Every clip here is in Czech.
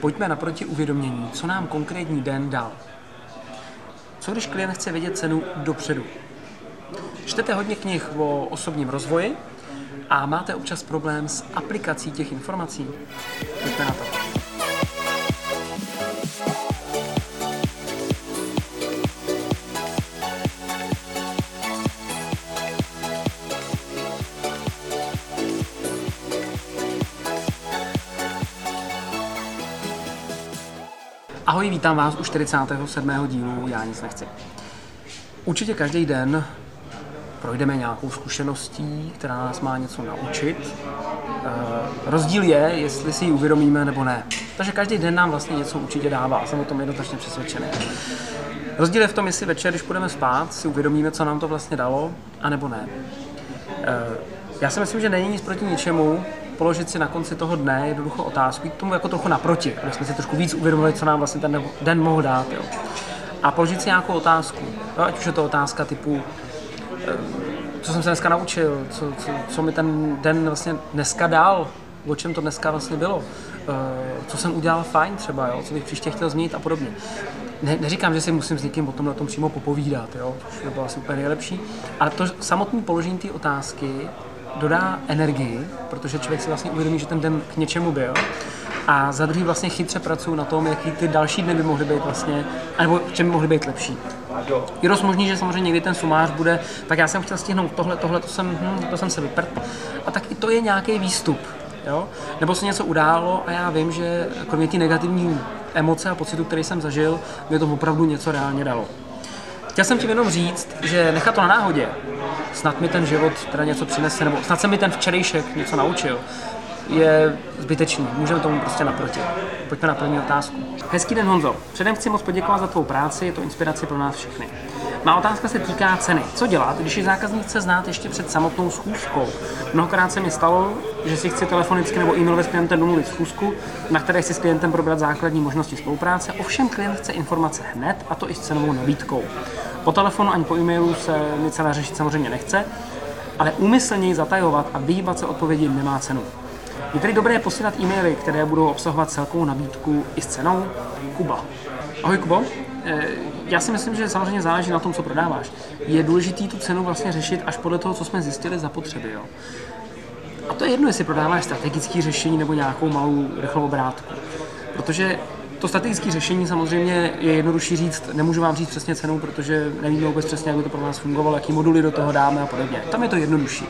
pojďme naproti uvědomění, co nám konkrétní den dal. Co když klient chce vědět cenu dopředu? Čtete hodně knih o osobním rozvoji a máte občas problém s aplikací těch informací? Pojďme na to. Ahoj, vítám vás u 47. dílu Já nic nechci. Určitě každý den projdeme nějakou zkušeností, která nás má něco naučit. E, rozdíl je, jestli si ji uvědomíme nebo ne. Takže každý den nám vlastně něco určitě dává, jsem o tom jednoznačně přesvědčený. Rozdíl je v tom, jestli večer, když půjdeme spát, si uvědomíme, co nám to vlastně dalo, anebo ne. E, já si myslím, že není nic proti ničemu, položit si na konci toho dne jednoducho otázku, k tomu jako trochu naproti, aby jsme si trošku víc uvědomili, co nám vlastně ten den mohl dát. Jo. A položit si nějakou otázku, jo, ať už je to otázka typu, eh, co jsem se dneska naučil, co, co, co mi ten den vlastně dneska dal, o čem to dneska vlastně bylo, eh, co jsem udělal fajn třeba, jo, co bych příště chtěl změnit a podobně. Ne, neříkám, že si musím s někým o tom na tom přímo popovídat, jo, což by bylo asi úplně nejlepší, ale to samotné položení té otázky dodá energii, protože člověk si vlastně uvědomí, že ten den k něčemu byl. A za druhý vlastně chytře pracují na tom, jaký ty další dny by mohly být vlastně, nebo v čem by mohly být lepší. Je dost možný, že samozřejmě někdy ten sumář bude, tak já jsem chtěl stihnout tohle, tohle, to jsem, hm, to jsem se vyprt. A tak i to je nějaký výstup. Jo? Nebo se něco událo a já vím, že kromě ty negativní emoce a pocitu, který jsem zažil, mě to opravdu něco reálně dalo. Chtěl jsem ti jenom říct, že nechat to na náhodě, snad mi ten život teda něco přinese, nebo snad se mi ten včerejšek něco naučil, je zbytečný. Můžeme tomu prostě naproti. Pojďme na první otázku. Hezký den Honzo. Předem chci moc poděkovat za tvou práci, je to inspirace pro nás všechny. Má otázka se týká ceny. Co dělat, když je zákazník chce znát ještě před samotnou schůzkou? Mnohokrát se mi stalo, že si chci telefonicky nebo e-mailově s klientem domluvit schůzku, na které si s klientem probrat základní možnosti spolupráce, ovšem klient chce informace hned, a to i s cenovou nabídkou. Po telefonu ani po e-mailu se mi celá řešit samozřejmě nechce, ale úmyslně zatajovat a vyhýbat se odpovědi nemá cenu. Je tedy dobré posílat e-maily, které budou obsahovat celkovou nabídku i s cenou? Kuba. Ahoj Kubo. Eh, já si myslím, že samozřejmě záleží na tom, co prodáváš. Je důležité tu cenu vlastně řešit až podle toho, co jsme zjistili za potřeby. Jo? A to je jedno, jestli prodáváš strategické řešení nebo nějakou malou rychlou obrátku. Protože to strategické řešení samozřejmě je jednodušší říct, nemůžu vám říct přesně cenu, protože nevíme vůbec přesně, jak by to pro nás fungovalo, jaký moduly do toho dáme a podobně. Tam je to jednodušší.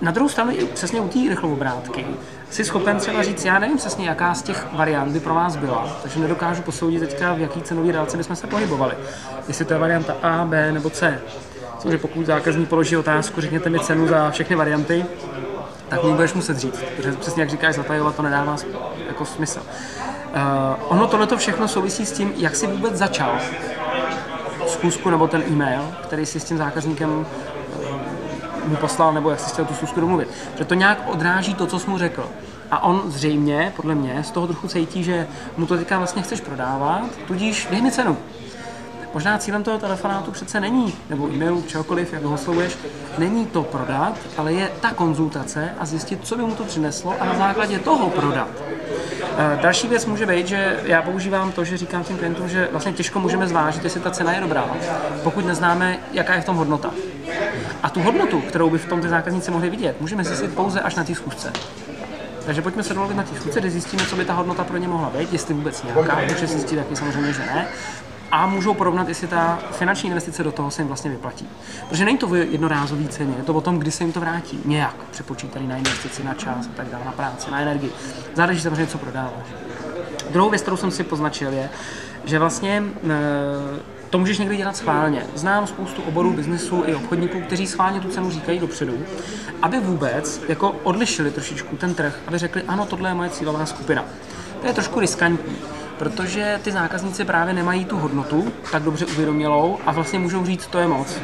Na druhou stranu, i přesně u té rychlovobrátky, si schopen třeba říct, já nevím přesně, jaká z těch variant by pro vás byla, takže nedokážu posoudit teďka, v jaký cenové délce bychom se pohybovali. Jestli to je varianta A, B nebo C. Samozřejmě pokud zákazník položí otázku, řekněte mi cenu za všechny varianty, tak mi budeš muset říct, protože přesně jak říkáš, zatajovat to nedává jako smysl. Uh, ono tohle všechno souvisí s tím, jak si vůbec začal zkusku nebo ten e-mail, který si s tím zákazníkem mu poslal, nebo jak si chtěl tu schůzku domluvit. Že to nějak odráží to, co jsi mu řekl. A on zřejmě, podle mě, z toho trochu cítí, že mu to teďka vlastně chceš prodávat, tudíž dej mi cenu. Možná cílem toho telefonátu přece není, nebo e-mailu, čehokoliv, jak ho oslovuješ, není to prodat, ale je ta konzultace a zjistit, co by mu to přineslo a na základě toho prodat. E, další věc může být, že já používám to, že říkám těm klientům, že vlastně těžko můžeme zvážit, jestli ta cena je dobrá, pokud neznáme, jaká je v tom hodnota. A tu hodnotu, kterou by v tom ty zákazníci mohli vidět, můžeme zjistit pouze až na té schůzce. Takže pojďme se domluvit na té schůzce, kde zjistíme, co by ta hodnota pro ně mohla být, jestli vůbec nějaká, může zjistit taky samozřejmě, že ne. A můžou porovnat, jestli ta finanční investice do toho se jim vlastně vyplatí. Protože není to v jednorázové ceně, je to o tom, kdy se jim to vrátí. Nějak přepočítaný na investici, na čas a tak dále, na práci, na energii. Záleží samozřejmě, co prodáváš. Druhou věc, kterou jsem si poznačil, je, že vlastně e, to můžeš někdy dělat schválně. Znám spoustu oborů biznesu i obchodníků, kteří schválně tu cenu říkají dopředu, aby vůbec jako odlišili trošičku ten trh, aby řekli, ano, tohle je moje cílová skupina. To je trošku riskantní, protože ty zákazníci právě nemají tu hodnotu tak dobře uvědomělou a vlastně můžou říct, to je moc.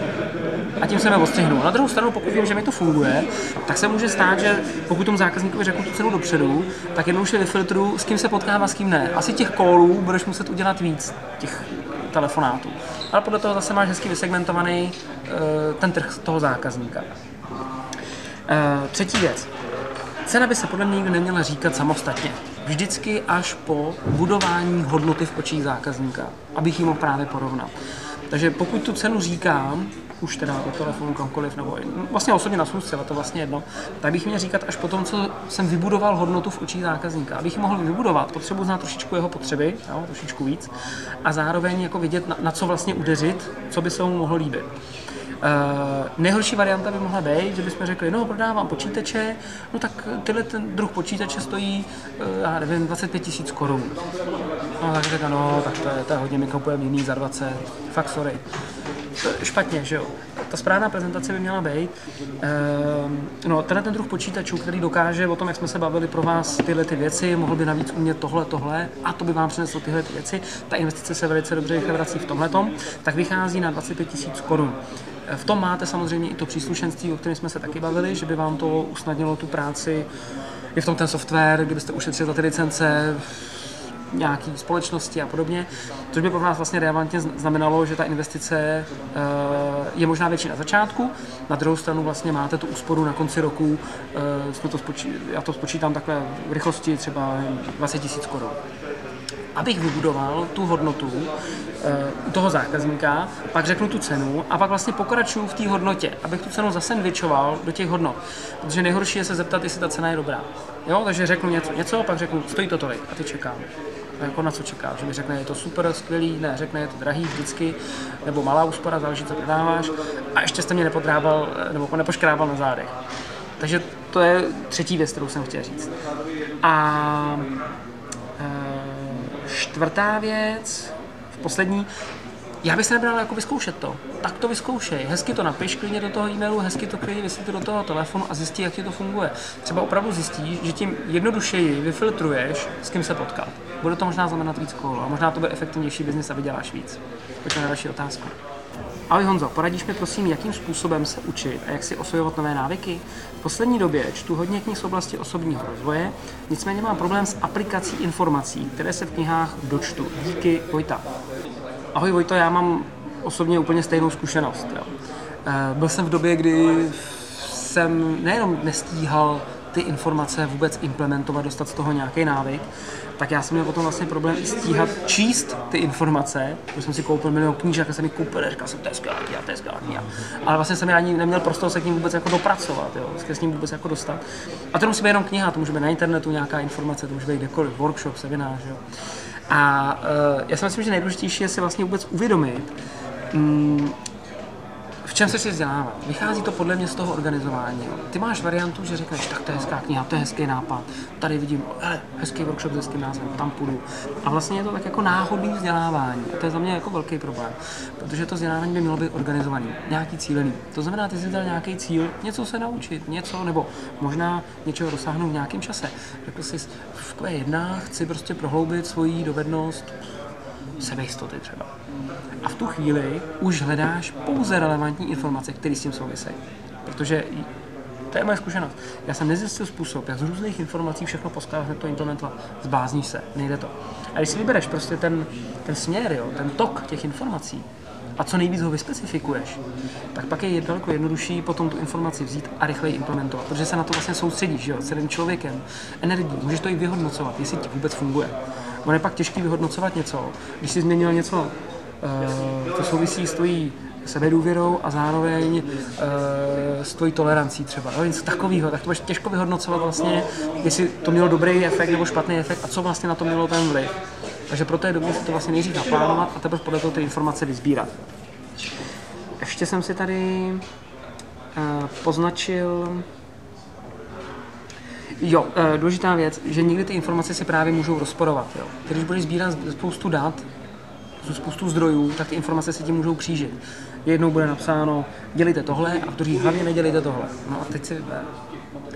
A tím se mi odstřihnu. Na druhou stranu, pokud vím, že mi to funguje, tak se může stát, že pokud tomu zákazníkovi řeknu tu cenu dopředu, tak jednou už vyfiltruju, s kým se potkám a s kým ne. Asi těch kólů budeš muset udělat víc, těch telefonátů. Ale podle toho zase máš hezky vysegmentovaný uh, ten trh toho zákazníka. Uh, třetí věc. Cena by se podle mě neměla říkat samostatně. Vždycky až po budování hodnoty v očích zákazníka, abych ji mohl právě porovnat. Takže pokud tu cenu říkám, už teda do telefonu kamkoliv, nebo vlastně osobně na schůzce, ale to vlastně jedno, tak bych měl říkat až po tom, co jsem vybudoval hodnotu v očích zákazníka. Abych ji mohl vybudovat, potřebuji znát trošičku jeho potřeby, jo, trošičku víc, a zároveň jako vidět, na, na co vlastně udeřit, co by se mu mohlo líbit. Uh, nejhorší varianta by mohla být, že bychom řekli, no prodávám počítače, no tak tyhle ten druh počítače stojí, uh, já nevím, 25 tisíc korun. No tak řekl, no tak to je, to je hodně, my kupujeme jiný za 20, fakt sorry. To špatně, že jo. Ta správná prezentace by měla být. Uh, no, tenhle ten druh počítačů, který dokáže o tom, jak jsme se bavili pro vás tyhle ty věci, mohl by navíc umět tohle, tohle a to by vám přineslo tyhle ty věci. Ta investice se velice dobře vrací v tomhle, tak vychází na 25 tisíc korun. V tom máte samozřejmě i to příslušenství, o kterém jsme se taky bavili, že by vám to usnadnilo tu práci. Je v tom ten software, kdybyste ušetřili za ty licence, nějaký společnosti a podobně, což by pro nás vlastně relevantně znamenalo, že ta investice eh, je možná větší na začátku, na druhou stranu vlastně máte tu úsporu na konci roku, eh, jsme to spočí, já to spočítám takhle v rychlosti třeba 20 tisíc korun abych vybudoval tu hodnotu eh, u toho zákazníka, pak řeknu tu cenu a pak vlastně pokračuju v té hodnotě, abych tu cenu zase vyčoval do těch hodnot. Protože nejhorší je se zeptat, jestli ta cena je dobrá. Jo, takže řeknu něco, něco, pak řeknu, stojí to tolik a ty čekám. Jako na co čekáš? Že mi řekne, je to super, skvělý, ne, řekne, je to drahý vždycky, nebo malá úspora, záleží, co prodáváš. A ještě jste mě nepodrábal, eh, nebo nepoškrával na zádech. Takže to je třetí věc, kterou jsem chtěl říct. A Čtvrtá věc, v poslední, já bych se nebral jako vyzkoušet to. Tak to vyzkoušej. Hezky to napiš klidně do toho e-mailu, hezky to klidně vysvětli do toho telefonu a zjistí, jak ti to funguje. Třeba opravdu zjistí, že tím jednodušeji vyfiltruješ, s kým se potkat. Bude to možná znamenat víc kol a možná to bude efektivnější biznis a vyděláš víc. Pojďme na další otázku. Ahoj Honzo, poradíš mi prosím, jakým způsobem se učit a jak si osvojovat nové návyky? V poslední době čtu hodně knih z oblasti osobního rozvoje, nicméně mám problém s aplikací informací, které se v knihách dočtu. Díky, Vojta. Ahoj Vojto, já mám osobně úplně stejnou zkušenost. Jo. Eh, byl jsem v době, kdy jsem nejenom nestíhal ty informace vůbec implementovat, dostat z toho nějaký návyk, tak já jsem měl potom vlastně problém stíhat číst ty informace, protože jsem si koupil milion knížek a jsem mi koupil, říkal jsem, to je kniha, to je kniha. Ale vlastně jsem ani neměl prostor se k ním vůbec jako dopracovat, jo, s ním vůbec jako dostat. A to musí být jenom kniha, to může být na internetu nějaká informace, to může být kdekoliv, workshop, seminář, jo. A uh, já si myslím, že nejdůležitější je si vlastně vůbec uvědomit, um, v čem se si vzdělávat? Vychází to podle mě z toho organizování. Ty máš variantu, že řekneš, tak to je hezká kniha, to je hezký nápad, tady vidím, hele, hezký workshop s hezkým názvem, tam půjdu. A vlastně je to tak jako náhodný vzdělávání. A to je za mě jako velký problém, protože to vzdělávání by mělo být organizovaný, nějaký cílený. To znamená, ty si dal nějaký cíl, něco se naučit, něco, nebo možná něčeho dosáhnout v nějakém čase. Řekl jsi, v Q1 chci prostě prohloubit svoji dovednost sebejistoty třeba. A v tu chvíli už hledáš pouze relevantní informace, které s tím souvisejí. Protože to je moje zkušenost. Já jsem nezjistil způsob, jak z různých informací všechno poskládat, to implementovat. Zbázníš se, nejde to. A když si vybereš prostě ten, ten směr, jo, ten tok těch informací, a co nejvíc ho vyspecifikuješ, tak pak je daleko jednodušší potom tu informaci vzít a rychleji implementovat, protože se na to vlastně soustředíš, jo, celým člověkem, energií, můžeš to i vyhodnocovat, jestli ti vůbec funguje. Ono je pak těžký vyhodnocovat něco, když jsi změnil něco, uh, to souvisí s tvojí sebedůvěrou a zároveň uh, s tvojí tolerancí třeba. No, něco takového, tak to budeš těžko vyhodnocovat vlastně, jestli to mělo dobrý efekt nebo špatný efekt a co vlastně na to mělo ten vliv. Takže proto je dobré si to vlastně nejdřív naplánovat a teprve podle toho ty informace vyzbírat. Ještě jsem si tady uh, poznačil Jo, uh, důležitá věc, že někdy ty informace si právě můžou rozporovat. Jo. Když budeš sbírat spoustu dat, spoustu zdrojů, tak ty informace se ti můžou křížit. Jednou bude napsáno, dělejte tohle a v druhý hlavně nedělejte tohle. No a teď si.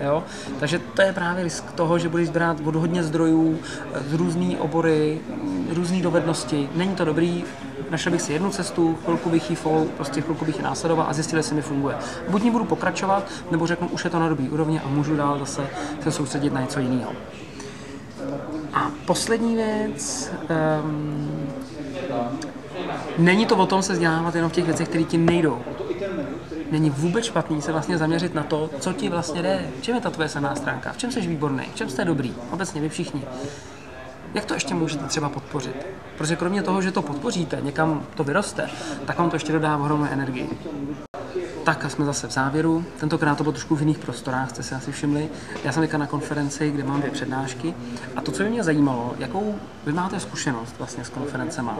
Jo? Takže to je právě risk toho, že budeš brát od hodně zdrojů, eh, z různé obory, různé dovednosti. Není to dobrý, našel bych si jednu cestu, chvilku bych ji follow, prostě chvilku bych ji následoval a zjistil, jestli mi funguje. Buď ní budu pokračovat, nebo řeknu, už je to na dobrý úrovni a můžu dál zase se soustředit na něco jiného. A poslední věc, um, není to o tom se vzdělávat jenom v těch věcech, které ti nejdou. není vůbec špatný se vlastně zaměřit na to, co ti vlastně jde, v čem je ta tvoje silná stránka, v čem jsi výborný, v čem jste dobrý, obecně vy všichni. Jak to ještě můžete třeba podpořit? Protože kromě toho, že to podpoříte, někam to vyroste, tak vám to ještě dodá ohromnou energii. Tak a jsme zase v závěru. Tentokrát to bylo trošku v jiných prostorách, jste si asi všimli. Já jsem teďka na konferenci, kde mám dvě přednášky. A to, co by mě zajímalo, jakou vy máte zkušenost vlastně s konferencema,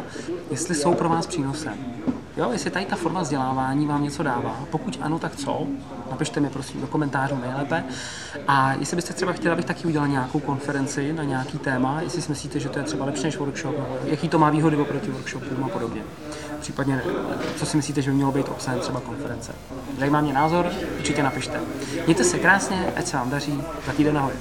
jestli jsou pro vás přínosem. Jo, jestli tady ta forma vzdělávání vám něco dává. Pokud ano, tak co? Napište mi prosím do komentářů nejlépe. A jestli byste třeba chtěli, abych taky udělal nějakou konferenci na nějaký téma, jestli si myslíte, že to je třeba lepší než workshop, jaký to má výhody oproti workshopům a podobně. Případně, co si myslíte, že by mělo být obsahem třeba konference. Zajímá mě názor, určitě napište. Mějte se krásně, ať se vám daří, za týden ahoj.